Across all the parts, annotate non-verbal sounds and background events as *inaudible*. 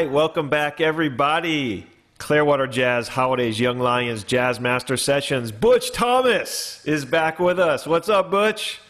Right, welcome back, everybody. Clearwater Jazz Holidays Young Lions Jazz Master Sessions. Butch Thomas is back with us. What's up, Butch?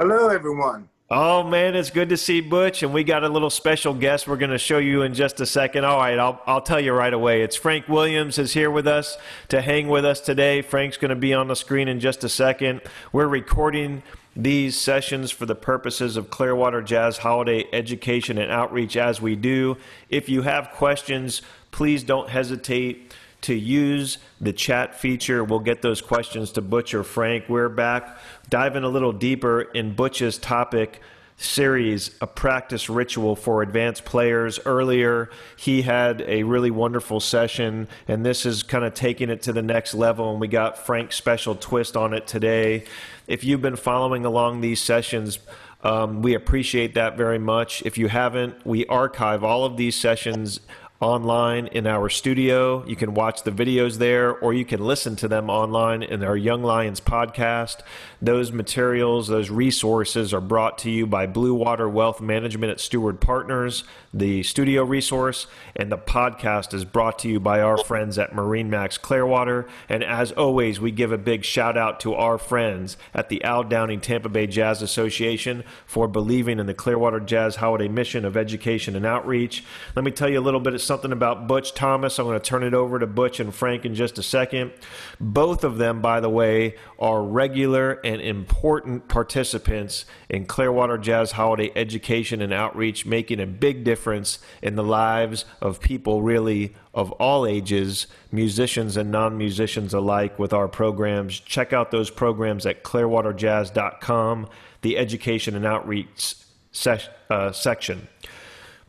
Hello, everyone. Oh man, it's good to see Butch, and we got a little special guest we're going to show you in just a second. All right, I'll I'll tell you right away. It's Frank Williams is here with us to hang with us today. Frank's going to be on the screen in just a second. We're recording these sessions for the purposes of Clearwater Jazz Holiday education and outreach as we do. If you have questions, please don't hesitate to use the chat feature. We'll get those questions to Butch or Frank. We're back diving a little deeper in Butch's topic series, a practice ritual for advanced players. Earlier, he had a really wonderful session, and this is kind of taking it to the next level. And we got Frank's special twist on it today. If you've been following along these sessions, um, we appreciate that very much. If you haven't, we archive all of these sessions online in our studio. You can watch the videos there, or you can listen to them online in our Young Lions podcast. Those materials, those resources are brought to you by Blue Water Wealth Management at Steward Partners, the studio resource, and the podcast is brought to you by our friends at MarineMax Clearwater. And as always, we give a big shout out to our friends at the Al Downing Tampa Bay Jazz Association for believing in the Clearwater Jazz Holiday mission of education and outreach. Let me tell you a little bit of something about Butch Thomas. I'm going to turn it over to Butch and Frank in just a second. Both of them, by the way, are regular and important participants in Clearwater Jazz Holiday education and outreach, making a big difference in the lives of people really of all ages, musicians and non musicians alike, with our programs. Check out those programs at clearwaterjazz.com, the education and outreach se- uh, section.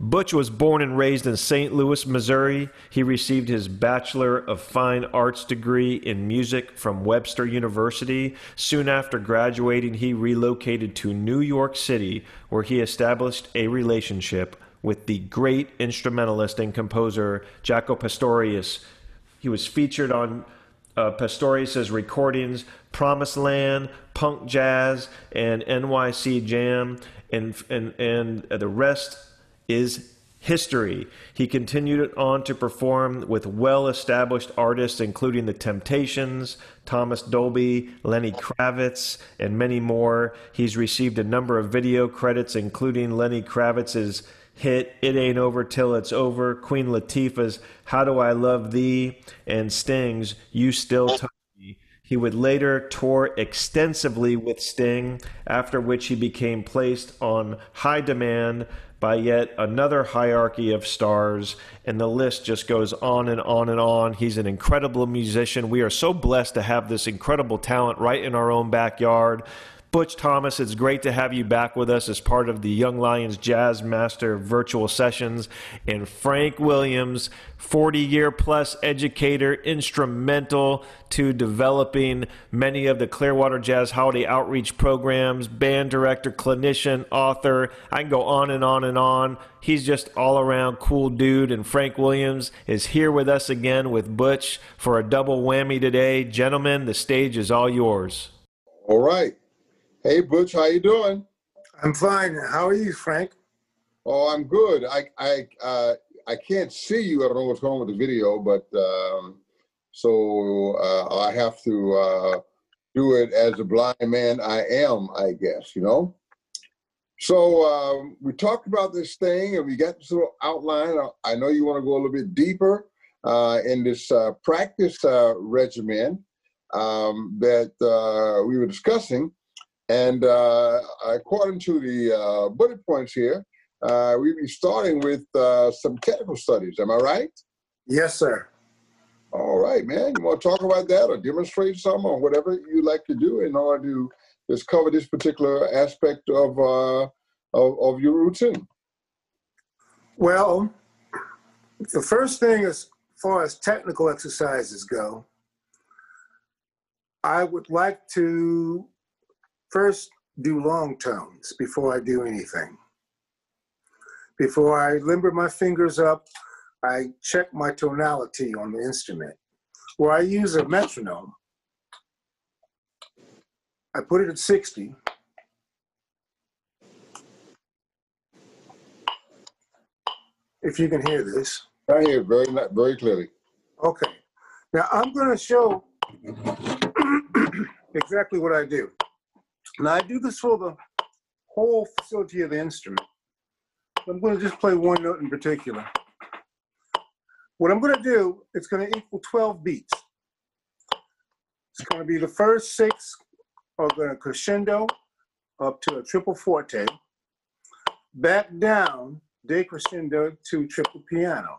Butch was born and raised in St. Louis, Missouri. He received his Bachelor of Fine Arts degree in music from Webster University. Soon after graduating, he relocated to New York City, where he established a relationship with the great instrumentalist and composer Jaco Pastorius. He was featured on uh, Pastorius' recordings Promised Land, Punk Jazz, and NYC Jam, and, and, and the rest is history. He continued on to perform with well established artists, including The Temptations, Thomas Dolby, Lenny Kravitz, and many more. He's received a number of video credits, including Lenny Kravitz's hit It Ain't Over Till It's Over, Queen Latifah's How Do I Love Thee, and Sting's You Still. He would later tour extensively with Sting, after which he became placed on high demand by yet another hierarchy of stars, and the list just goes on and on and on. He's an incredible musician. We are so blessed to have this incredible talent right in our own backyard. Butch Thomas, it's great to have you back with us as part of the Young Lions Jazz Master virtual sessions. And Frank Williams, 40 year plus educator, instrumental to developing many of the Clearwater Jazz Holiday outreach programs, band director, clinician, author. I can go on and on and on. He's just all around cool dude. And Frank Williams is here with us again with Butch for a double whammy today. Gentlemen, the stage is all yours. All right. Hey, Butch, how you doing? I'm fine. How are you, Frank? Oh, I'm good. I I uh, I can't see you. I don't know what's going on with the video, but um, so uh, I have to uh, do it as a blind man I am, I guess. You know. So um, we talked about this thing, and we got this little outline. I know you want to go a little bit deeper uh, in this uh, practice uh, regimen um, that uh, we were discussing. And uh, according to the uh, bullet points here, uh, we'll be starting with uh, some technical studies. Am I right? Yes, sir. All right, man. You want to talk about that or demonstrate some or whatever you like to do in order to just cover this particular aspect of, uh, of, of your routine? Well, the first thing as far as technical exercises go, I would like to first do long tones before I do anything. Before I limber my fingers up, I check my tonality on the instrument. Where I use a metronome, I put it at 60. if you can hear this. I hear very, very clearly. Okay. Now I'm going to show *coughs* exactly what I do. Now I do this for the whole facility of the instrument. I'm going to just play one note in particular. What I'm going to do, it's going to equal 12 beats. It's going to be the first six are going to crescendo up to a triple forte, back down decrescendo to triple piano.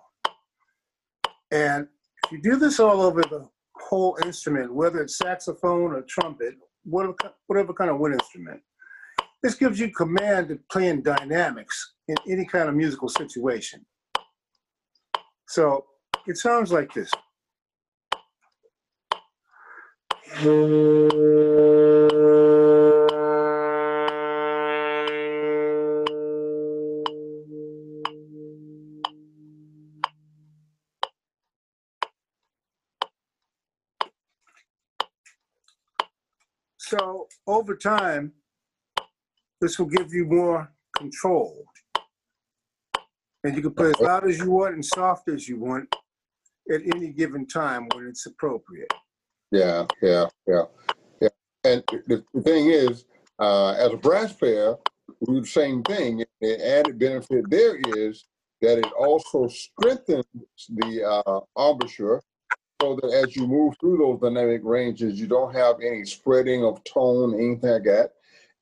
And if you do this all over the whole instrument, whether it's saxophone or trumpet, whatever, whatever kind of wind instrument, this gives you command of playing dynamics in any kind of musical situation. So it sounds like this. Over time, this will give you more control. And you can play as loud as you want and soft as you want at any given time when it's appropriate. Yeah, yeah, yeah, yeah. And the, thing is, uh, as a brass player, we do the same thing. The added benefit there is that it also strengthens the uh, embouchure so that as you move through those dynamic ranges, you don't have any spreading of tone, anything like that.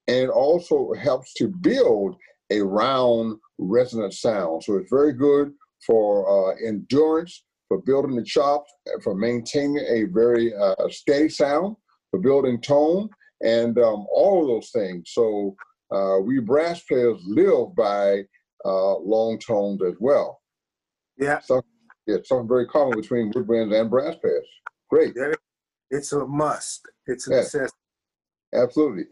And it also helps to build a round resonant sound. So it's very good for uh, endurance, for building the chops, for maintaining a very uh, steady sound, for building tone, and um, all of those things. So uh, we brass players live by uh, long tones as well. Yeah, So yeah, something very common between woodwinds and brass players. Great, it's a must. It's a Yeah. necessity. absolutely.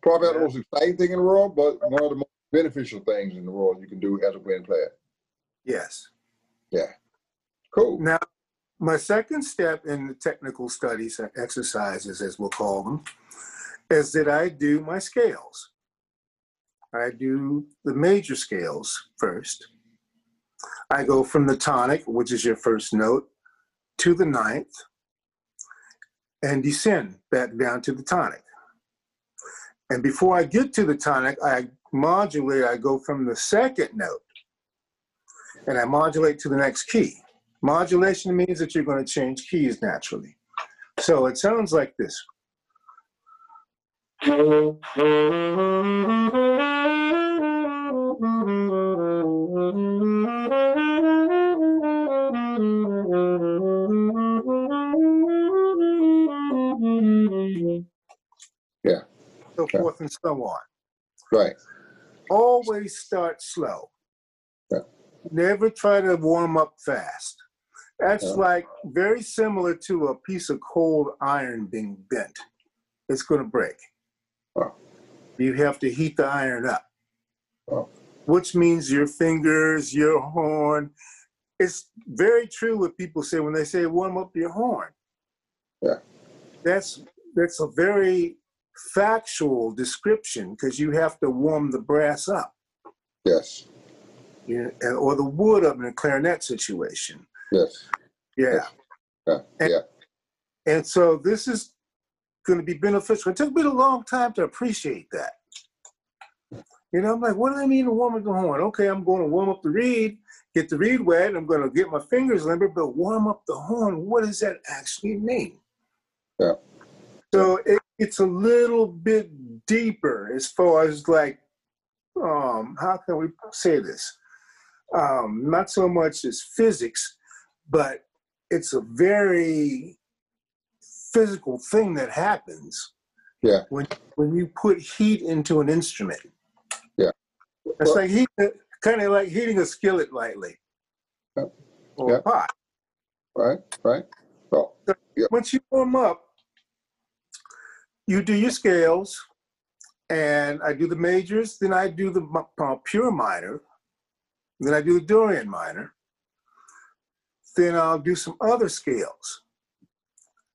Probably not the most exciting thing in the world, but one of the most beneficial things in the world you can do as a wind player. Yes. Yeah. Cool. Now, my second step in the technical studies and exercises, as we'll call them, is that I do my scales. I do the major scales first. I go from the tonic, which is your first note, to the ninth, and descend back down to the tonic. And before I get to the tonic, I modulate, I go from the second note, and I modulate to the next key. Modulation means that you're going to change keys naturally. So it sounds like this. And so on. Right. Always start slow. Yeah. Never try to warm up fast. That's Yeah. like very similar to a piece of cold iron being bent. It's going to break. You have to heat the iron up, which means your fingers, your horn. It's very true what people say when they say warm up your horn. Yeah. That's that's a very factual description because you have to warm the brass up Yes. you know, or the wood up in a clarinet situation. Yes. Yeah. Yeah. And- yeah. And so this is going to be beneficial. It took me a long time to appreciate that. You know, I'm like, what do I mean to warm up the horn? Okay, I'm going to warm up the reed, get the reed wet. I'm going to get my fingers limber, but warm up the horn. What does that actually mean? Yeah. So it, it's a little bit deeper as far as like, um, how can we say this? Um, not so much as physics, but it's a very physical thing that happens. Yeah. When when you put heat into an instrument. Yeah. It's Well- like heat, kind of like heating a skillet lightly. Yeah. Or Yeah. a pot. Right. Right. So Once you warm up, you do your scales, and I do the majors, then I do the uh, pure minor, then I do the Dorian minor, then I'll do some other scales.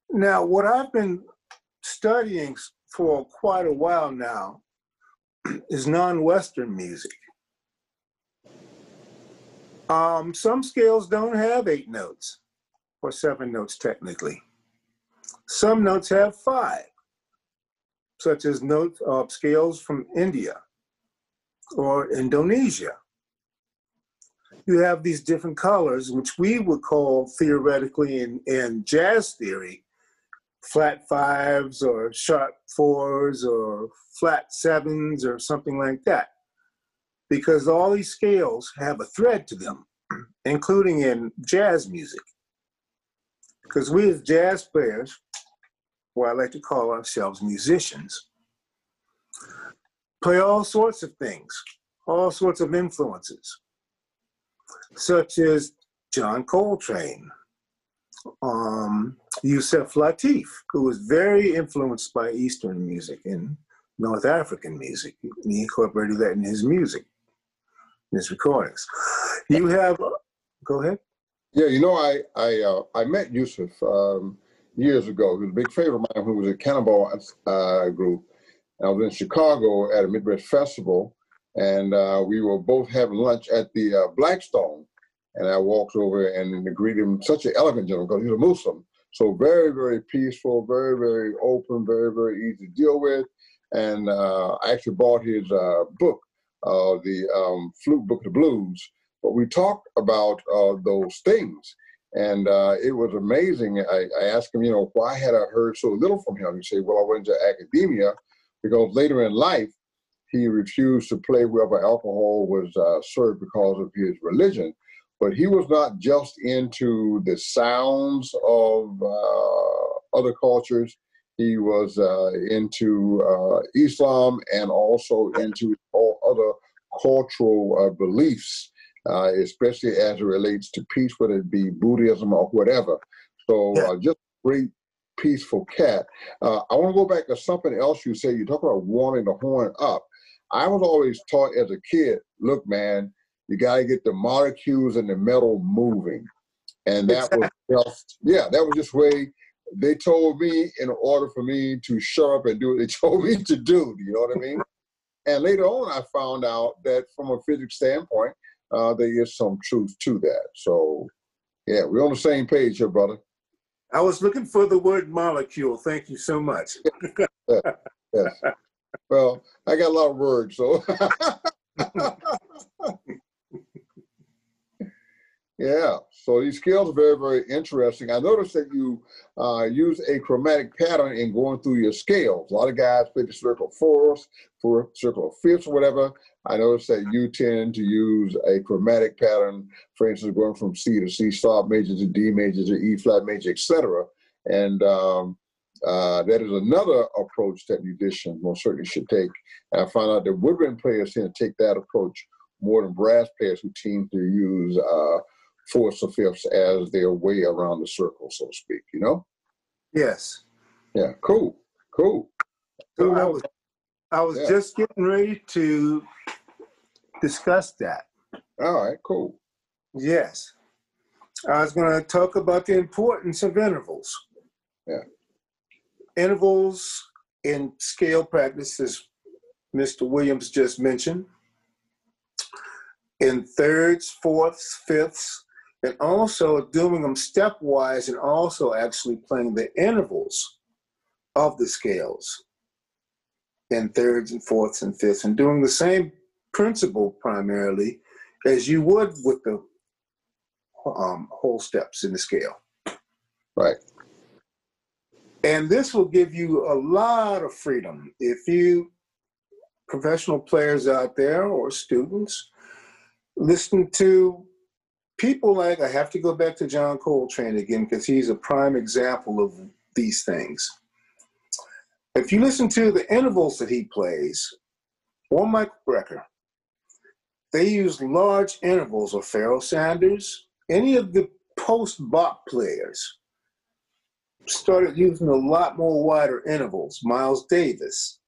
Now, what I've been studying for quite a while now *clears throat* is non Western music. Um, some scales don't have eight notes or seven notes technically. Some notes have five, such as note uh, scales from India or Indonesia. You have these different colors, which we would call theoretically in, in jazz theory, flat fives or sharp fours or flat sevens or something like that. Because all these scales have a thread to them, *clears throat* including in jazz music. Because we as jazz players, or I like to call ourselves musicians, play all sorts of things, all sorts of influences, such as John Coltrane, um, Yusef Lateef, who was very influenced by Eastern music and North African music. He incorporated that in his music, in his recordings. You have, go ahead. Yeah, you know, I I uh, I met Yusef um, years ago. He was a big favorite of mine who was a Cannonball uh, group. I was in Chicago at a Midwest festival, and uh, we were both having lunch at the uh, Blackstone. And I walked over and greeted him, such an elegant gentleman, because he's a Muslim. So very, very peaceful, very, very open, very, very easy to deal with. And uh, I actually bought his uh, book, uh, the um, Flute Book of the Blues. But we talked about uh, those things. And uh, it was amazing. I, I, asked him, you know, why had I heard so little from him? He said, well, I went to academia because later in life, he refused to play wherever alcohol was uh, served because of his religion but he was not just into the sounds of uh, other cultures. He was uh, into uh, Islam and also into all other cultural uh, beliefs, uh, especially as it relates to peace, whether it be Buddhism or whatever. So Yeah. uh, just a great peaceful cat. I want to go back to something else you said. You talk about warming the horn up. I was always taught as a kid, look, man, you got to get the molecules and the metal moving. And that was *laughs* just, yeah, that was just way they told me in order for me to show up and do what they *laughs* told me to do. You know what I mean? And later on, I found out that from a physics standpoint, uh, there is some truth to that. So, yeah, we're on the same page here, brother. I was looking for the word molecule. Thank you so much. *laughs* Yes. Well, I got a lot of words, so. *laughs* yeah, so these scales are very, very interesting. I noticed that you uh, use a chromatic pattern in going through your scales. A lot of guys play the circle of fourths, for circle of fifths, or whatever. I noticed that you tend to use a chromatic pattern, for instance, going from C to C sharp major to D major to E flat major, etc. And um, uh, that is another approach that musicians most certainly should take. And I found out that woodwind players tend to take that approach more than brass players who tend to use uh, fourths or fifths as their way around the circle, so to speak. You know? Yes. Yeah. Cool. Cool. So I was, I was Yeah. just getting ready to discuss that. All right. Cool. Yes. I was going to talk about the importance of intervals. Yeah. Intervals in scale practice, as Mr. Williams just mentioned, in thirds, fourths, fifths, and also doing them stepwise and also actually playing the intervals of the scales in thirds and fourths and fifths and doing the same principle primarily as you would with the um, whole steps in the scale. Right. And this will give you a lot of freedom. If you, professional players out there or students, listen to people like, I have to go back to John Coltrane again because he's a prime example of these things. If you listen to the intervals that he plays, or Mike Brecker, they use large intervals, or Pharoah Sanders, any of the post bop players started using a lot more wider intervals. Miles Davis.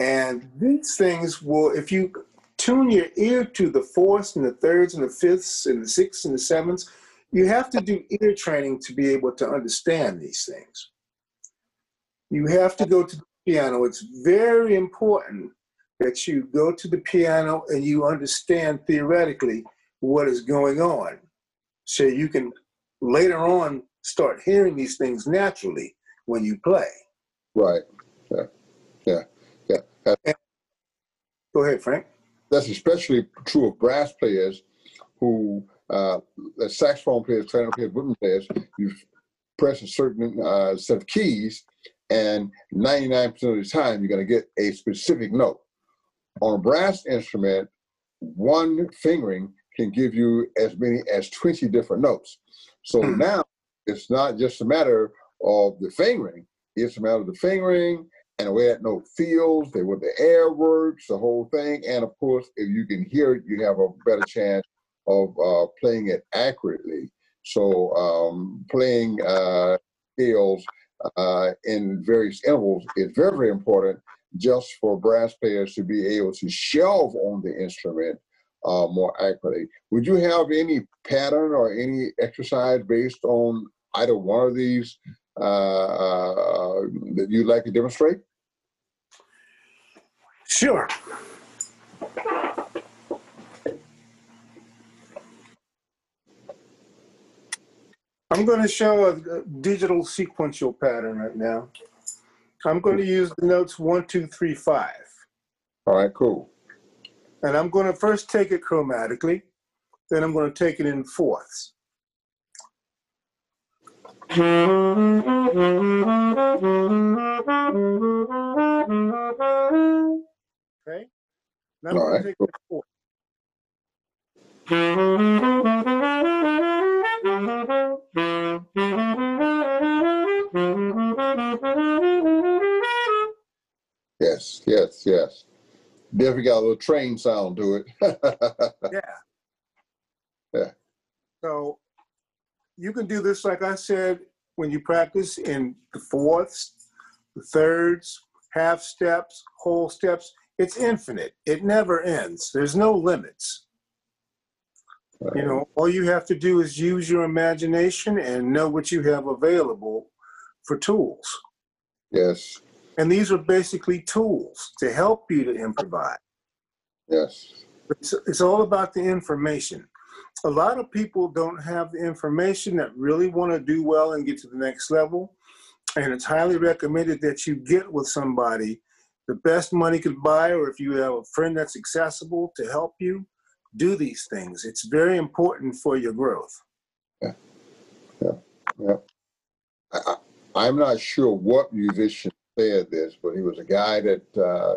And these things will, if you tune your ear to the fourths and the thirds and the fifths and the sixths and the sevenths, you have to do ear training to be able to understand these things. You have to go to the piano. It's very important that you go to the piano and you understand theoretically what is going on. So you can later on start hearing these things naturally when you play. Right. Yeah. Yeah. Yeah. That- Go ahead, Frank. That's especially true of brass players who, uh, saxophone players, clarinet players, woodwind players, you press a certain uh, set of keys, and 99% of the time you're going to get a specific note. On a brass instrument, one fingering can give you as many as 20 different notes. So Hmm. now it's not just a matter of the fingering, it's a matter of the fingering and the way that note feels, the way the air works, the whole thing. And of course, if you can hear it, you have a better chance of uh, playing it accurately. So um, playing uh, scales uh, in various intervals is very, very important just for brass players to be able to shelve on the instrument uh, more accurately. Would you have any pattern or any exercise based on either one of these uh, that you'd like to demonstrate? Sure. I'm going to show a, a digital sequential pattern right now. I'm going to use the notes one, two, three, five. All right, cool. And I'm going to first take it chromatically, then I'm going to take it in fourths. *laughs* Okay? Now I'm All right, take it in. Yes, yes, yes. Definitely got a little train sound to it. *laughs* Yeah. Yeah. So you can do this, like I said, when you practice in the fourths, the thirds, half steps, whole steps. It's infinite. It never ends. There's no limits. You know, all you have to do is use your imagination and know what you have available for tools. yes, And these are basically tools to help you to improvise. yes, It's, it's all about the information. A lot of people don't have the information that really want to do well and get to the next level. And it's highly recommended that you get with somebody the best money could buy, or if you have a friend that's accessible to help you do these things. It's very important for your growth. I, I, I'm not sure what musician said this, but he was a guy that uh,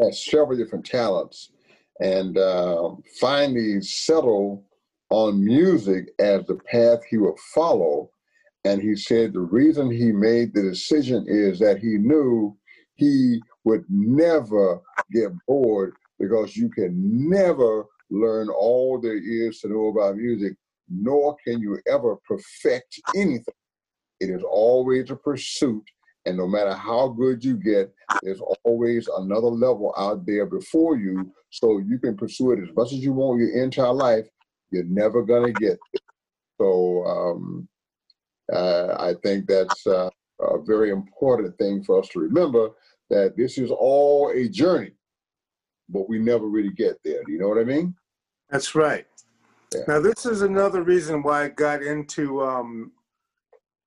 has several different talents and uh, finally settled on music as the path he would follow. And he said the reason he made the decision is that he knew he would never get bored because you can never learn all there is to know about music, nor can you ever perfect anything. It is always a pursuit, and no matter how good you get, there's always another level out there before you, so you can pursue it as much as you want your entire life. You're never gonna get it. So um, uh, I think that's uh, a very important thing for us to remember that this is all a journey, but we never really get there. Do you know what I mean? That's right. Yeah. Now, this is another reason why I got into um,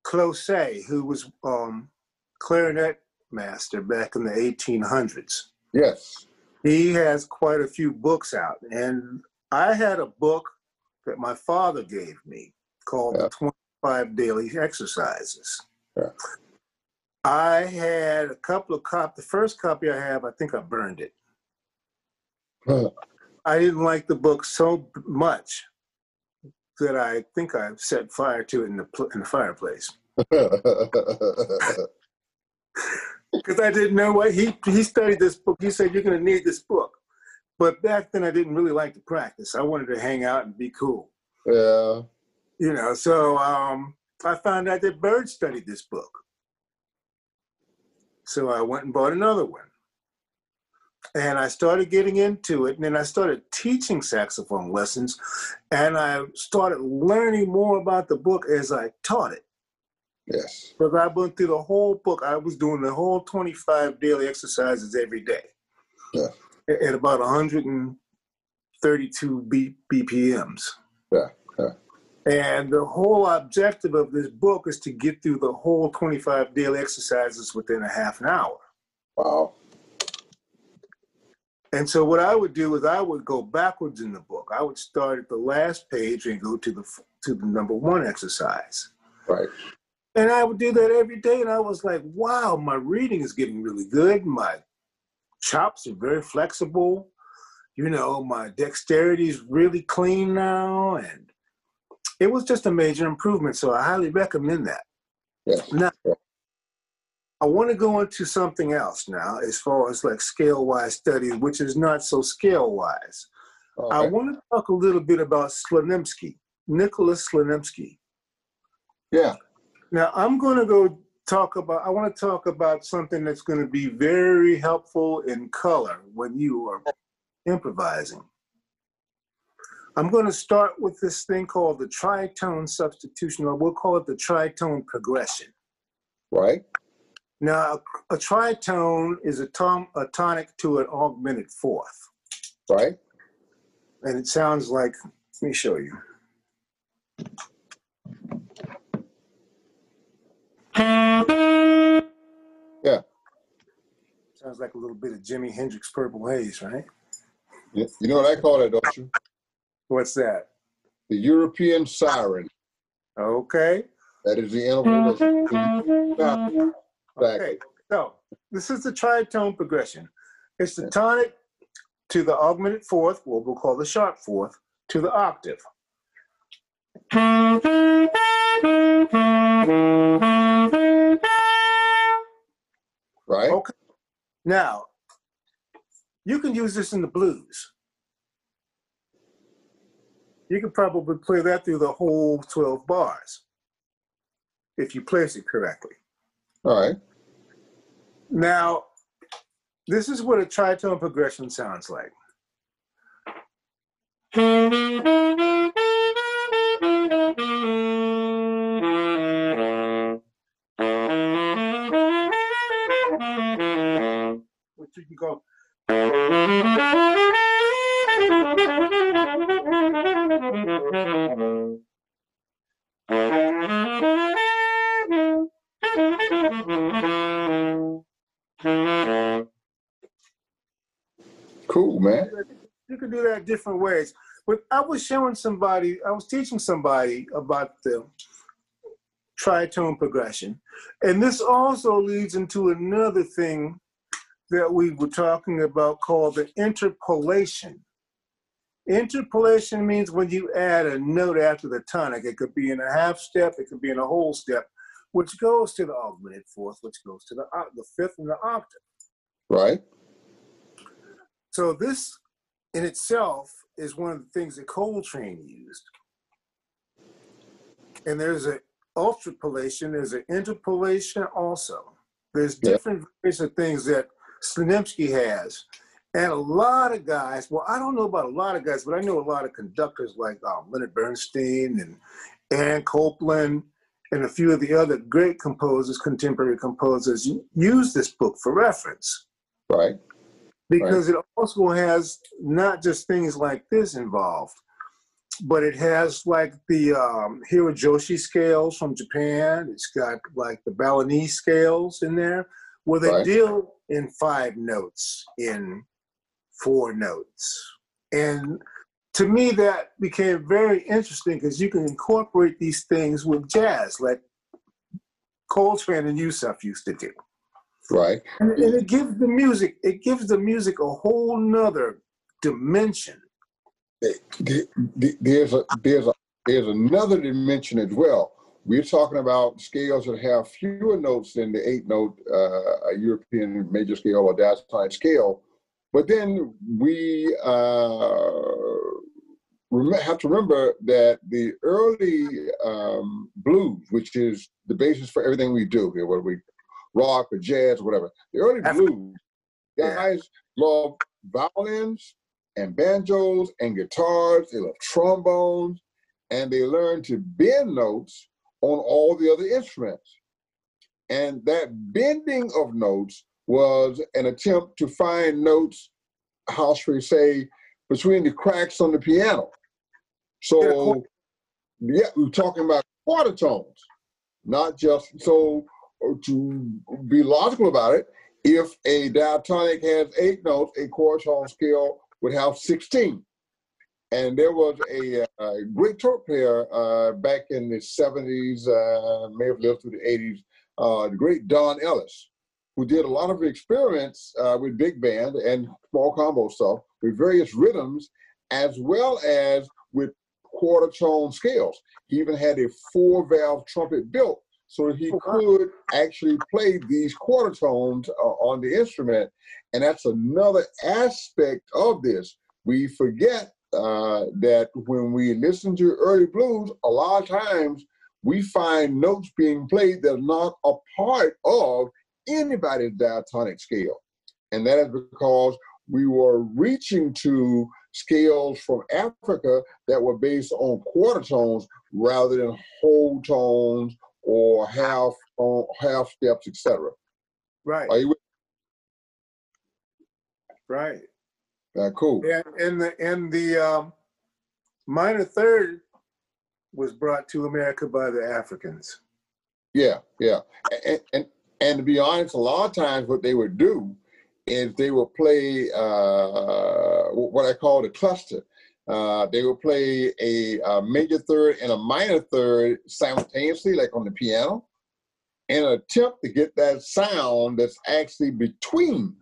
Klosé, who was um, clarinet master back in the 1800s. Yes. He has quite a few books out, and I had a book that my father gave me called Yeah. the 25 Daily Exercises. Yeah. I had a couple of copies. The first copy I have, I think I burned it. I didn't like the book so much that I think I set fire to it in the in the fireplace *laughs* because I didn't know what he he studied this book. He said you're going to need this book, but back then I didn't really like to practice. I wanted to hang out and be cool, yeah. you know. So um, I found out that Bird studied this book, so I went and bought another one. And I started getting into it, and then I started teaching saxophone lessons, and I started learning more about the book as I taught it. Yes. Because I went through the whole book. I was doing the whole 25 daily exercises every day. Yeah. at about 132 B, BPMs. Yeah, yeah. And the whole objective of this book is to get through the whole 25 daily exercises within a half an hour. Wow. And so what I would do is I would go backwards in the book. I would start at the last page and go to the to the number one exercise. Right. And I would do that every day. And I was like, wow, my reading is getting really good. My chops are very flexible. You know, my dexterity is really clean now. And it was just a major improvement. So I highly recommend that. Yes. Now, I want to go into something else now, as far as like scale wise studies, which is not so scale wise. I want to talk a little bit about Slonimsky, Nicholas Slonimsky. Yeah. Now, I'm going to go talk about, I want to talk about something that's going to be very helpful in color when you are improvising. I'm going to start with this thing called the tritone substitution, or we'll call it the tritone progression. Right. Now, a, a tritone is a, tom, a tonic to an augmented fourth. Right. And it sounds like, let me show you. Yeah. Sounds like a little bit of Jimi Hendrix Purple Haze, right? You you know what I call it, don't you? What's that? The European siren. Okay. That is the interval. That's, Okay. So this is the tritone progression. It's the tonic to the augmented fourth, what we'll call the sharp fourth, to the octave. right. Okay. Now, you can use this in the blues. You could probably play that through the whole 12 bars if you place it correctly. All right. Now, this is what a tritone progression sounds like. Which you can go. Different ways. But I was showing somebody, I was teaching somebody about the tritone progression. And this also leads into another thing that we were talking about called the interpolation. Interpolation means when you add a note after the tonic. It could be in a half step, it could be in a whole step, which goes to the augmented fourth, which goes to the, the fifth and the octave. Right. So this in itself is one of the things that Coltrane used. And there's an ultrapolation, there's an interpolation also. There's different various of things that Slonimsky has. And a lot of guys, well, I don't know about a lot of guys, but I know a lot of conductors like um, Leonard Bernstein and Aaron Copland and a few of the other great composers, contemporary composers, use this book for reference Right. Because it also has not just things like this involved, but it has like the um, Hirajoshi scales from Japan. It's got like the Balinese scales in there, where they Right. deal in five notes, in four notes. And to me, that became very interesting because you can incorporate these things with jazz, like Coltrane and Yusef used to do. Right. And, and it gives the music, it gives the music a whole nother dimension. There- there- There's a there's a there's another dimension as well. We're talking about scales that have fewer notes than the eight note uh, European major scale or diatonic scale, but then we uh, have to remember that the early um, blues, which is the basis for everything we do here, whether we rock or jazz or whatever, the early blues Yeah. guys love violins and banjos and guitars. They love trombones, and they learn to bend notes on all the other instruments. And that bending of notes was an attempt to find notes how should we say, between the cracks on the piano. So, yeah, we're talking about quarter tones, not just so to be logical about it. If a diatonic has eight notes, a quarter tone scale would have 16. And there was a, a great trumpet player uh, back in the 70s, uh, may have lived through the 80s, uh, the great Don Ellis, who did a lot of experiments uh, with big band and small combo stuff with various rhythms, as well as with quarter tone scales. He even had a four valve trumpet built so he oh, could actually play these quarter tones uh, on the instrument. And that's another aspect of this. We forget uh, that when we listen to early blues, a lot of times we find notes being played that are not a part of anybody's diatonic scale. And that is because we were reaching to scales from Africa that were based on quarter tones rather than whole tones or half uh, half steps, etc. Right. Are you with? Right. Cool. And and the and the um, minor third was brought to America by the Africans. Yeah, yeah, and, and and to be honest, a lot of times what they would do is they would play uh, what I call the cluster. Uh, they will play a, a, major third and a minor third simultaneously, like on the piano, and attempt to get that sound that's actually between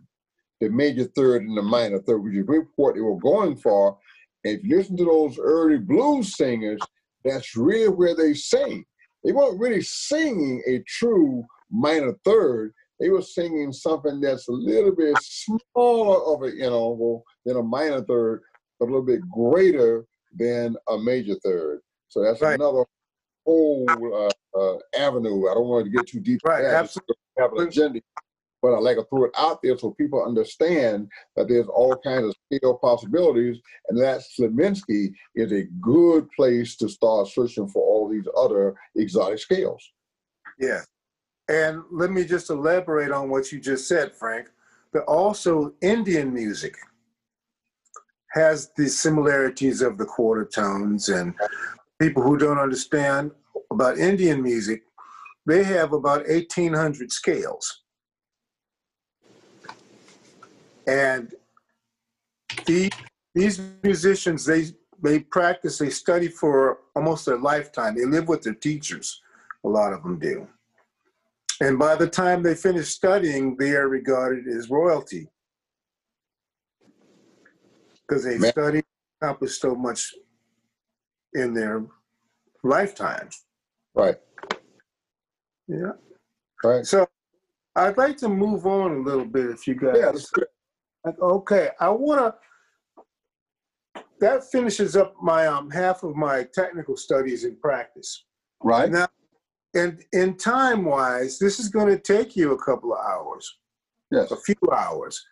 the major third and the minor third, which is what they were going for. And if you listen to those early blues singers, that's really where they sing. They weren't really singing a true minor third. They were singing something that's a little bit smaller of a interval than a minor third, a little bit greater than a major third. So that's right. another whole uh, uh, avenue. I don't want to get too deep. Right, absolutely. Have an agenda, but I like to throw it out there so people understand that there's all kinds of scale possibilities, and that Slonimsky is a good place to start searching for all these other exotic scales. Yeah, and let me just elaborate on what you just said, Frank. But also, Indian music has the similarities of the quarter tones and people who don't understand about Indian music, they have about 1,800 scales. And the, these musicians, they, they practice, they study for almost their lifetime. They live with their teachers, a lot of them do. And by the time they finish studying, they are regarded as royalty because they Man. studied, accomplished so much in their lifetime. Right. Yeah. Right. So I'd like to move on a little bit if you guys. Yeah, that's good. Okay, I want to. That finishes up my um half of my technical studies in practice. Right. Now, and in time wise, this is going to take you a couple of hours. Yes. A few hours.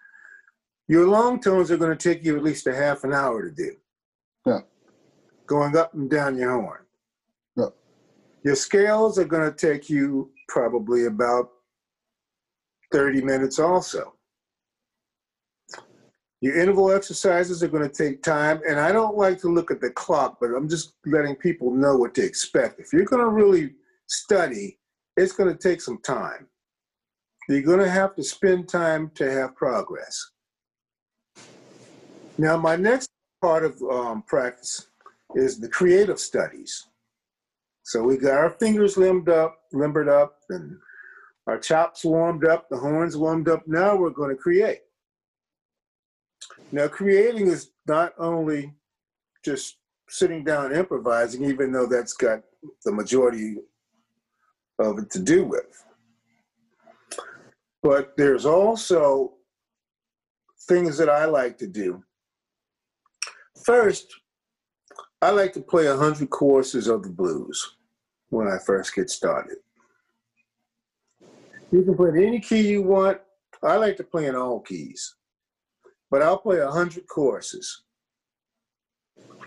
Your long tones are going to take you at least a half an hour to do. Yeah. Going up and down your horn. Yeah. Your scales are going to take you probably about 30 minutes also. Your interval exercises are going to take time, and I don't like to look at the clock, but I'm just letting people know what to expect. If you're going to really study, it's going to take some time. You're going to have to spend time to have progress. Now, my next part of um, practice is the creative studies. So we got our fingers limbed up, limbered up, and our chops warmed up, the horns warmed up. Now we're going to create. Now, creating is not only just sitting down improvising, even though that's got the majority of it to do with. But there's also things that I like to do. First, I like to play 100 courses of the blues when I first get started. You can play any key you want. I like to play in all keys, but I'll play 100 courses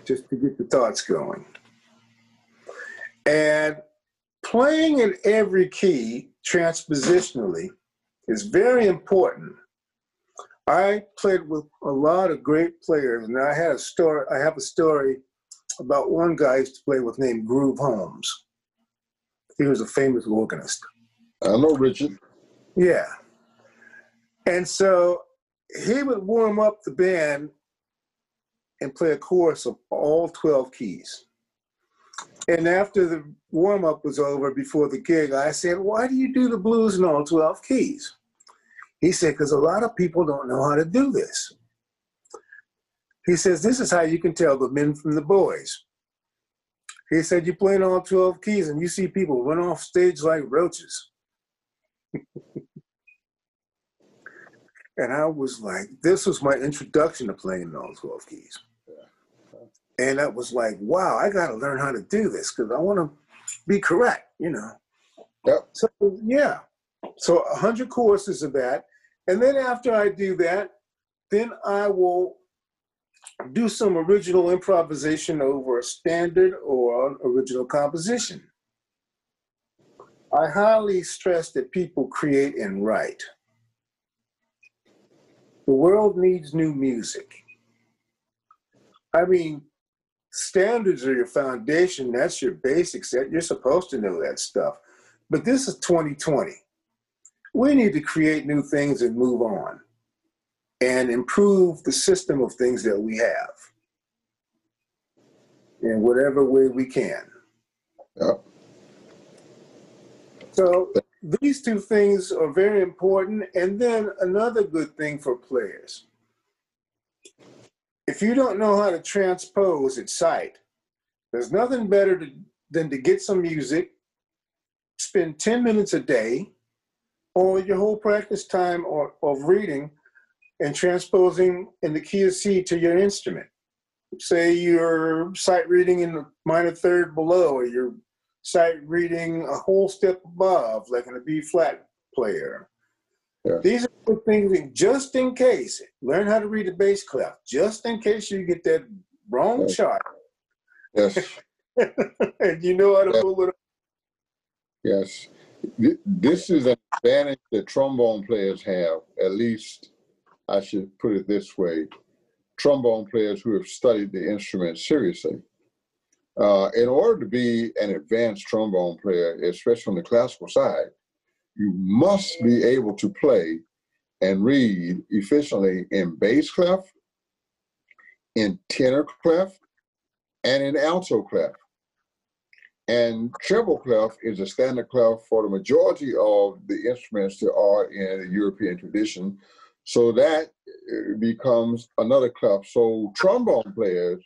just to get the thoughts going. And playing in every key transpositionally is very important. I played with a lot of great players, and I had a story. I have a story about one guy I used to play with named Groove Holmes. He was a famous organist. I know Richard. Yeah. And so he would warm up the band and play a chorus of all 12 keys. And after the warm up was over before the gig, I said, Why do you do the blues in all 12 keys? He said, Because a lot of people don't know how to do this. He says, This is how you can tell the men from the boys. He said, You play in all 12 keys and you see people run off stage like roaches. *laughs* and I was like, This was my introduction to playing in all 12 keys. And that was like, wow, I got to learn how to do this because I want to be correct, you know. Yep. So yeah, so a hundred courses of that, and then after I do that, then I will do some original improvisation over a standard or an original composition. I highly stress that people create and write. The world needs new music. I mean, standards are your foundation. That's your basics. You're supposed to know that stuff. But this is 2020. We need to create new things and move on and improve the system of things that we have in whatever way we can. Yep. So these two things are very important. And then another good thing for players if you don't know how to transpose at sight, there's nothing better to, than to get some music, spend 10 minutes a day, or your whole practice time or, of reading and transposing in the key of C to your instrument. Say you're sight reading in the minor third below, or you're sight reading a whole step above, like in a B flat player. Yeah. These are good things that just in case. Learn how to read the bass clef, just in case you get that wrong chart Yes. *laughs* and you know how to pull it up. Yes. Th- This is an advantage that trombone players have, at least I should put it this way. Trombone players who have studied the instrument seriously. Uh, in order to be an advanced trombone player, especially on the classical side, you must be able to play and read efficiently in bass clef, in tenor clef, and in alto clef. And treble clef is a standard clef for the majority of the instruments that are in the European tradition. So that uh, becomes another clef. So trombone players,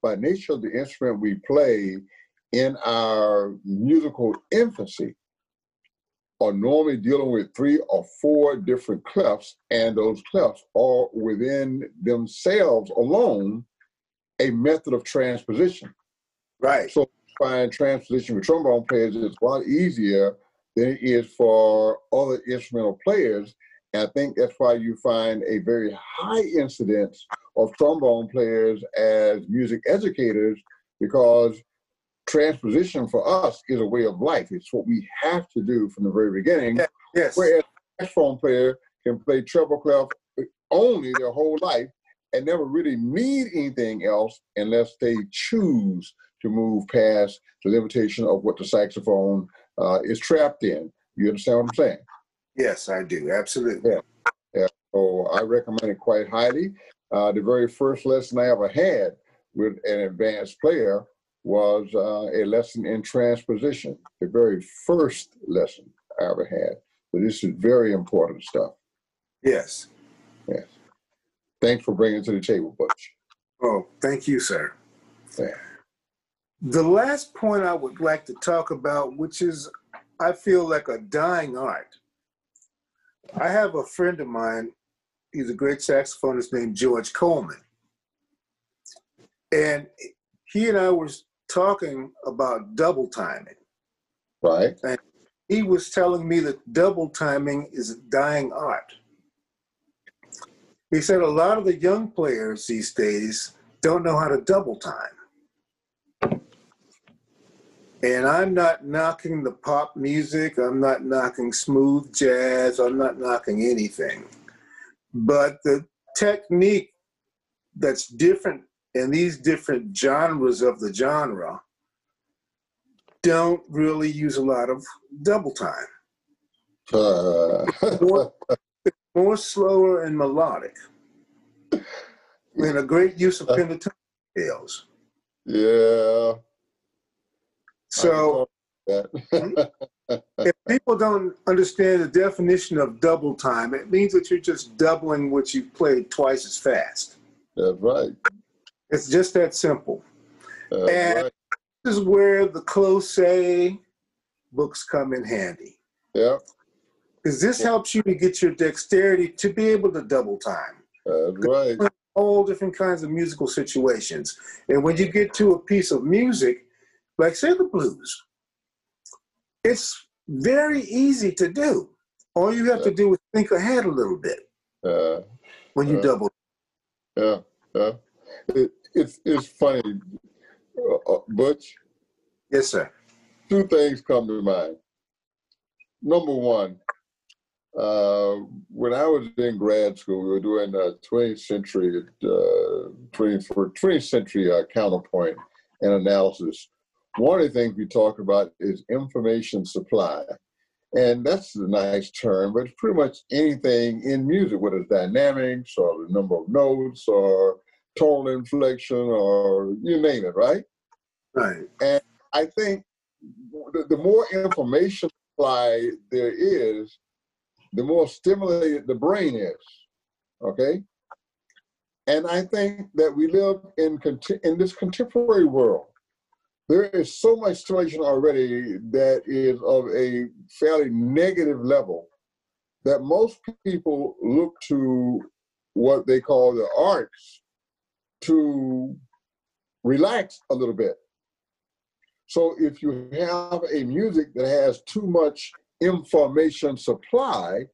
by nature of the instrument we play in our musical infancy, are normally dealing with three or four different clefs, and those clefs are within themselves alone a method of transposition Right. So- find transposition with trombone players is a lot easier than it is for other instrumental players. And I think that's why you find a very high incidence of trombone players as music educators because transposition for us is a way of life. It's what we have to do from the very beginning. Yes. Whereas a saxophone player can play treble clef only their whole life and never really need anything else unless they choose to move past the limitation of what the saxophone uh, is trapped in. You understand what I'm saying? Yes, I do. Absolutely. Yeah. So I recommend it quite highly. Uh, the very first lesson I ever had with an advanced player was uh, a lesson in transposition. The very first lesson I ever had. So this is very important stuff. Yes. Yes. Thanks for bringing it to the table, Butch. Oh, thank you, sir. Yeah. The last point I would like to talk about, which is, I feel like a dying art. I have a friend of mine, he's a great saxophonist named George Coleman. And he and I were talking about double timing. Right? He was telling me that double timing is a dying art. He said a lot of the young players these days don't know how to double time. And I'm not knocking the pop music, I'm not knocking smooth jazz, I'm not knocking anything. But the technique that's different in these different genres of the genre don't really use a lot of double time. Uh, More, more slower and melodic. And a great use of pentatonic scales. yeah. So *laughs* if people don't understand the definition of double time, it means that you're just doubling what you've played twice as fast. That's right. It's just that simple. That's And- right. This is where the Klosé books come in handy. Yeah, Because this helps you to get your dexterity to be able to double time. that's right. all different kinds of musical situations. And when you get to a piece of music, like say the blues, it's very easy to do. All you have to do is think ahead a little bit Uh, when you Uh, double. yeah, yeah. It, it's it's funny, uh, uh, Butch. Yes, sir. Two things come to mind. Number one, uh, when I was in grad school, we were doing a 20th century, uh, 20th, for 20th century uh, counterpoint and analysis. One of the things we talk about is information supply. And that's a nice term, but it's pretty much anything in music, whether it's dynamics or the number of notes or tonal inflection or you name it, right? Right. And I think the, the more information supply there is, the more stimulated the brain is. Okay, and I think that we live in in this contemporary world. There is so much stimulation already that is of a fairly negative level that most people look to what they call the arts to relax a little bit. So if you have a music that has too much information supply,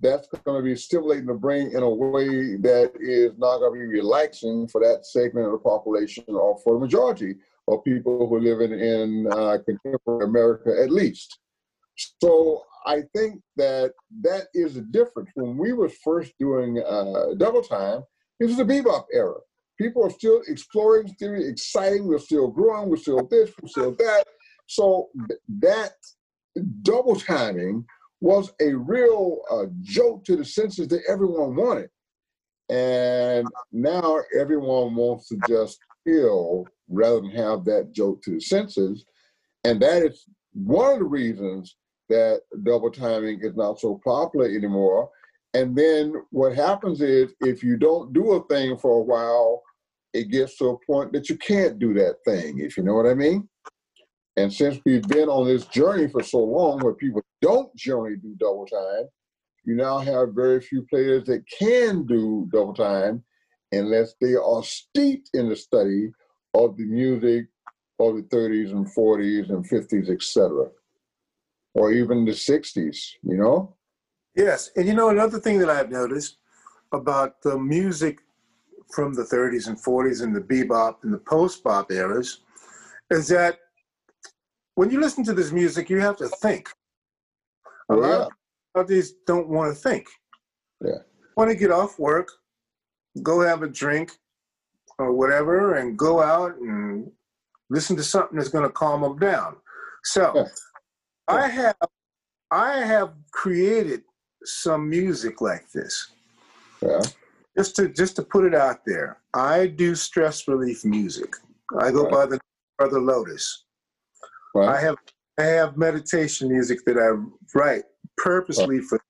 that's going to be stimulating the brain in a way that is not going to be relaxing for that segment of the population or for the majority of people who live in, in uh, contemporary America at least. So I think that that is the difference. When we were first doing uh, double time, it was the bebop era people are still exploring, still exciting. We're still growing. We're still this. We're still that. So that double timing was a real uh, joke to the senses that everyone wanted, and now everyone wants to just feel rather than have that joke to the senses, and that is one of the reasons that double timing is not so popular anymore. And then what happens is if you don't do a thing for a while, it gets to a point that you can't do that thing, if you know what I mean. And since we've been on this journey for so long where people don't generally do double time, you now have very few players that can do double time unless they are steeped in the study of the music of the 30s and 40s and 50s, etc. Or even the 60s, you know? Yes. And you know, another thing that I've noticed about the music from the 30s and 40s and the bebop and the post bop eras is that when you listen to this music, you have to think. A Oh, lot of these don't want to think. Yeah. Want to get off work, go have a drink or whatever, and go out and listen to something that's going to calm them down. So, Yeah. I have I have created some music like this Yeah. just to just to put it out there. I do stress relief music. I go Right. by the Brother Lotus. I have I have meditation music that I write purposely for.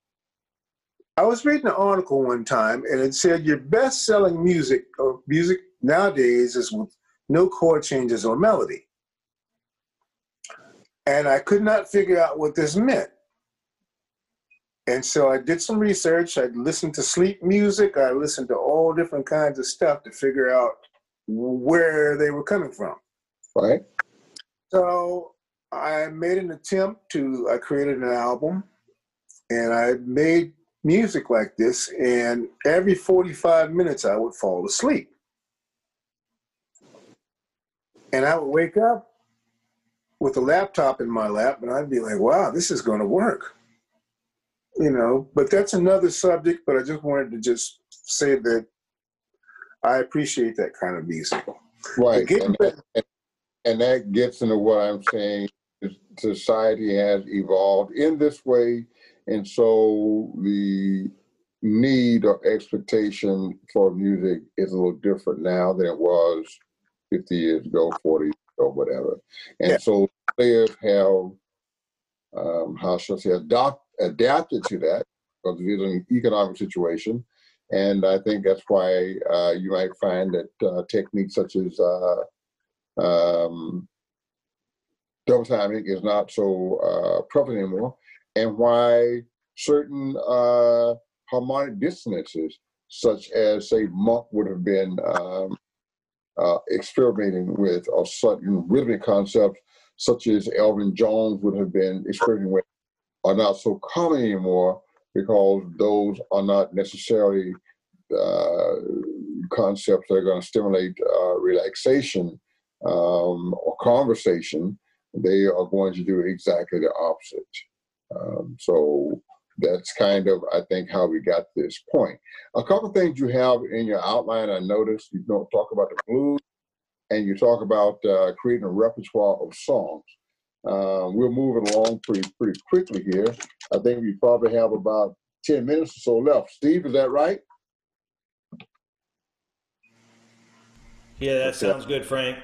I was reading an article one time, and it said your best-selling music or music nowadays is with no chord changes or melody. And I could not figure out what this meant. And so I did some research. I listened to sleep music. I listened to all different kinds of stuff to figure out where they were coming from. Right. So I made an attempt to, I created an album and I made music like this. And every 45 minutes, I would fall asleep. And I would wake up with a laptop in my lap and I'd be like, wow, this is going to work. You know, but that's another subject. But I just wanted to just say that I appreciate that kind of music. Right, and that, and that gets into what I'm saying. Society has evolved in this way, and so the need or expectation for music is a little different now than it was 50 years ago, 40 years ago, whatever. And Yeah. so players have, um, how shall I say, adopt, adapted to that because it is an economic situation. And I think that's why uh, you might find that uh, techniques such as uh, um, double timing is not so uh, prevalent anymore, and why certain uh, harmonic dissonances, such as say Monk would have been um, uh, experimenting with, certain rhythmic concepts, such as Elvin Jones would have been experimenting with, are not so common anymore because those are not necessarily uh, concepts that are going to stimulate uh, relaxation um, or conversation. They are going to do exactly the opposite. Um, so that's kind of, I think, how we got this point. A couple things you have in your outline, I noticed you don't talk about the blues and you talk about uh, creating a repertoire of songs. Uh, we're moving along pretty pretty quickly here. I think we probably have about 10 minutes or so left. Steve, is that right? Yeah, that Okay. sounds good, Frank.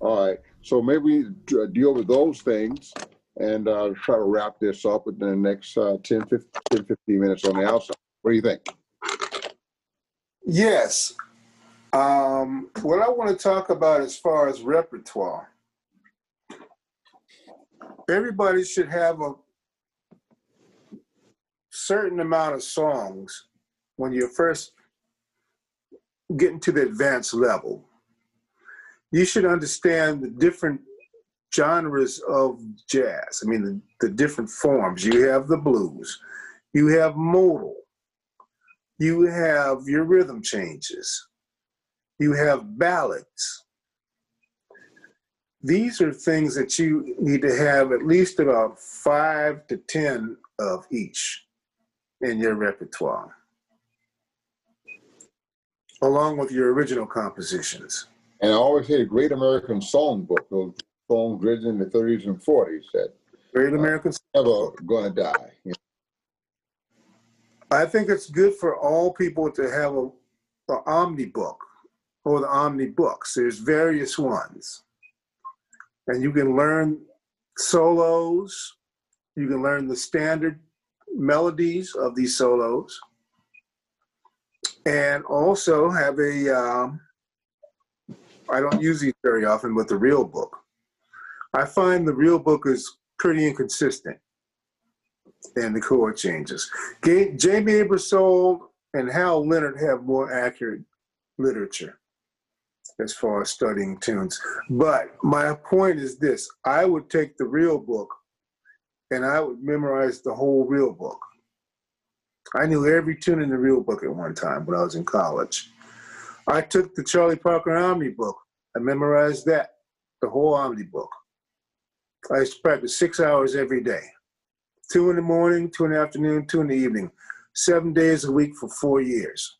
All right. So maybe we deal with those things and uh, try to wrap this up within the next uh, 10, 15, 10, 15 minutes on the outside. What do you think? Yes. Um, what I want to talk about as far as repertoire, everybody should have a certain amount of songs when you're first getting to the advanced level. You should understand the different genres of jazz. I mean, the, the different forms. You have the blues, you have modal, you have your rhythm changes, you have ballads. These are things that you need to have at least about five to 10 of each in your repertoire, along with your original compositions. And I always say the Great American Songbook, those songs written in the 30s and 40s that Great American. never going to die. you I think it's good for all people to have a, a omnibook or the Omni books. There's various ones. And you can learn solos, you can learn the standard melodies of these solos, and also have a, um, I don't use these very often, but the real book. I find the real book is pretty inconsistent and the chord changes. Jamey Aebersold and Hal Leonard have more accurate literature as far as studying tunes. But my point is this I would take the real book and I would memorize the whole real book. I knew every tune in the real book at one time when I was in college. I took the Charlie Parker Omni book. I memorized that, the whole Omni book. I practice six hours every day two in the morning, two in the afternoon, two in the evening, seven days a week for four years.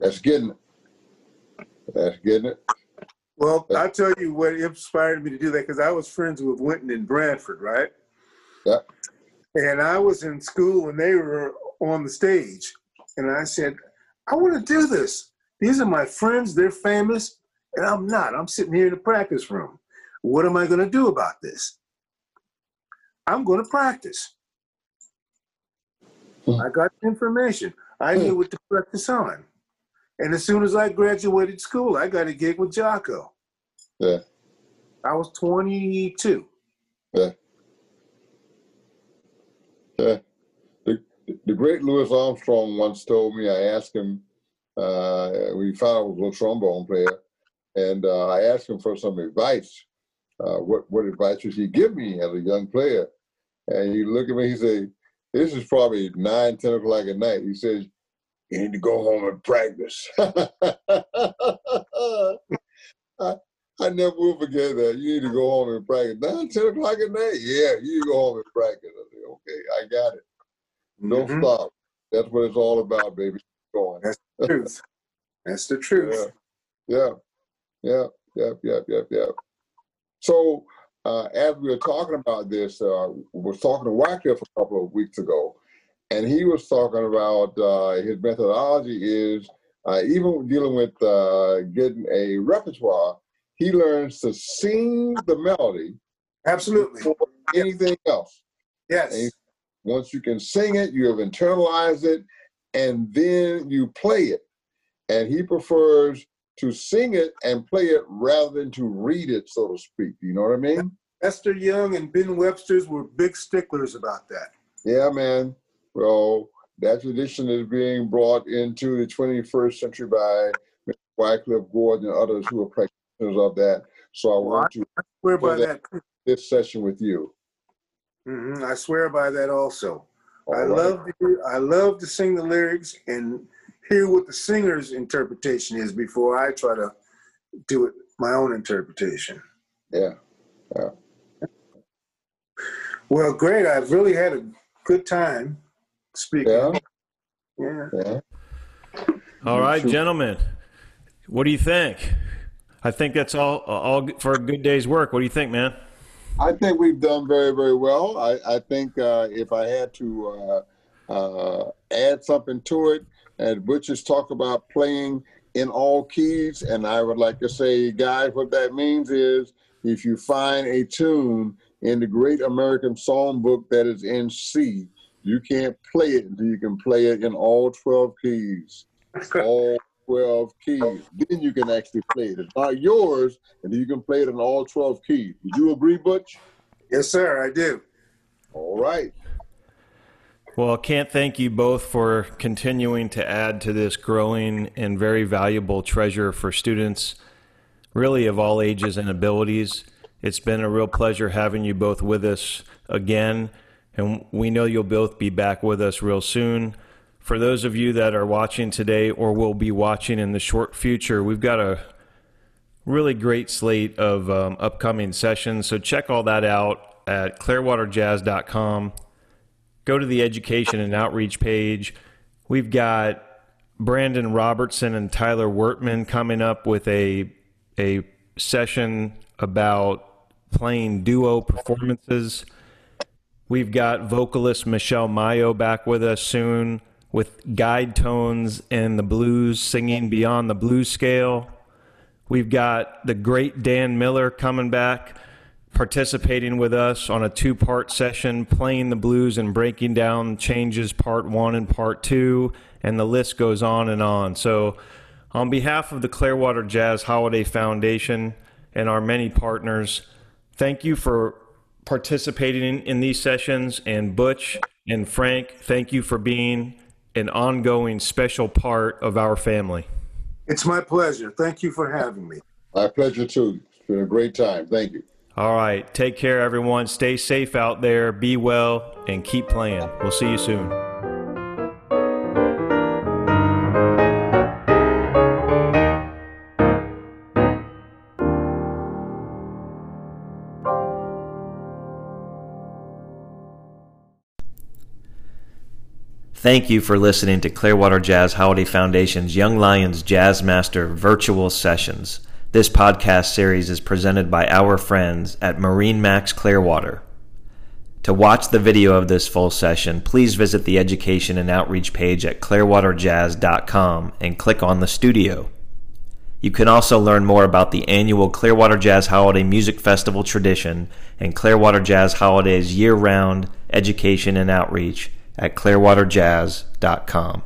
That's getting it. That's getting it. Well, I'll tell you what inspired me to do that because I was friends with Wynton and Branford, right? Yeah. And I was in school when they were on the stage. And I said, I want to do this. These are my friends, they're famous, and I'm not. I'm sitting here in the practice room. What am I going to do about this? I'm going to practice. Hmm. I got the information. I knew what to practice on. And as soon as I graduated school, I got a gig with Jocko. Yeah. I was 22. Yeah. Yeah. The, the great Louis Armstrong once told me, I asked him, uh, we found out was a trombone player, and uh, I asked him for some advice. Uh, what, what advice would he give me as a young player? And he looked at me, he said, this is probably 9, 10 o'clock at night. He says, you need to go home and practice. *laughs* I, I never will forget that. You need to go home and practice. 9, 10 o'clock at night? Yeah, you go home and practice. I said, okay, I got it. Don't Mhm. stop. That's what it's all about, baby. Go going. That's the truth. That's the *laughs* truth. Yeah, yeah, yeah, yeah, yeah, yeah. So, uh, as we were talking about this, uh, we was talking to Wycliffe a couple of weeks ago, and he was talking about uh, his methodology is uh, even dealing with uh, getting a repertoire, he learns to sing the melody Absolutely. before anything else. Yes. And once you can sing it, you have internalized it, and then you play it. And he prefers to sing it and play it rather than to read it, so to speak. You know what I mean? Lester Young and Ben Webster's were big sticklers about that. Yeah, man. Well, that tradition is being brought into the 21st century by Mr. Wycliffe Gordon and others who are practitioners of that. So I want to Swear by Well, that. this session with you. hmm I swear by that also. I All right. love to I love to sing the lyrics and hear what the singer's interpretation is before I try to do it my own interpretation. Yeah. yeah. Well, great. I've really had a good time speaking. Yeah. Yeah. Yeah. All right, Sure. gentlemen. What do you think? I think that's all all for a good day's work. What do you think, man? I think we've done very, very well. I, I think uh, if I had to uh, uh, add something to it, and Butch talk about playing in all keys, and I would like to say, guys, what that means is if you find a tune in the Great American Songbook that is in C, you can't play it until you can play it in all 12 keys. All 12 keys. Then you can actually play it. It's not yours and you can play it in all 12 keys. Would you agree, Butch? Yes, sir. I do. All right. Well, can't thank you both for continuing to add to this growing and very valuable treasure for students, really of all ages and abilities. It's been a real pleasure having you both with us again, and we know you'll both be back with us real soon. For those of you that are watching today or will be watching in the short future, we've got a really great slate of um, upcoming sessions. So check all that out at clearwaterjazz.com go to the education and outreach page. We've got Brandon Robertson and Tyler Wertman coming up with a a session about playing duo performances. We've got vocalist Michelle Mayo back with us soon with guide tones and the blues singing beyond the blues scale. We've got the great Dan Miller coming back, participating with us on a two part session, playing the blues and breaking down changes part one and part two, and the list goes on and on. So, on behalf of the Clearwater Jazz Holiday Foundation and our many partners, thank you for participating in, in these sessions. And Butch and Frank, thank you for being an ongoing special part of our family. It's my pleasure. Thank you for having me. My pleasure too. It's been a great time. Thank you. All right. Take care, everyone. Stay safe out there. Be well and keep playing. We'll see you soon. Thank you for listening to Clearwater Jazz Holiday Foundation's Young Lions Jazz Master Virtual Sessions. This podcast series is presented by our friends at MarineMax Clearwater. To watch the video of this full session, please visit the education and outreach page at clearwaterjazz.com and click on the studio. You can also learn more about the annual Clearwater Jazz Holiday Music Festival tradition and Clearwater Jazz Holiday's year round education and outreach at clearwaterjazz.com.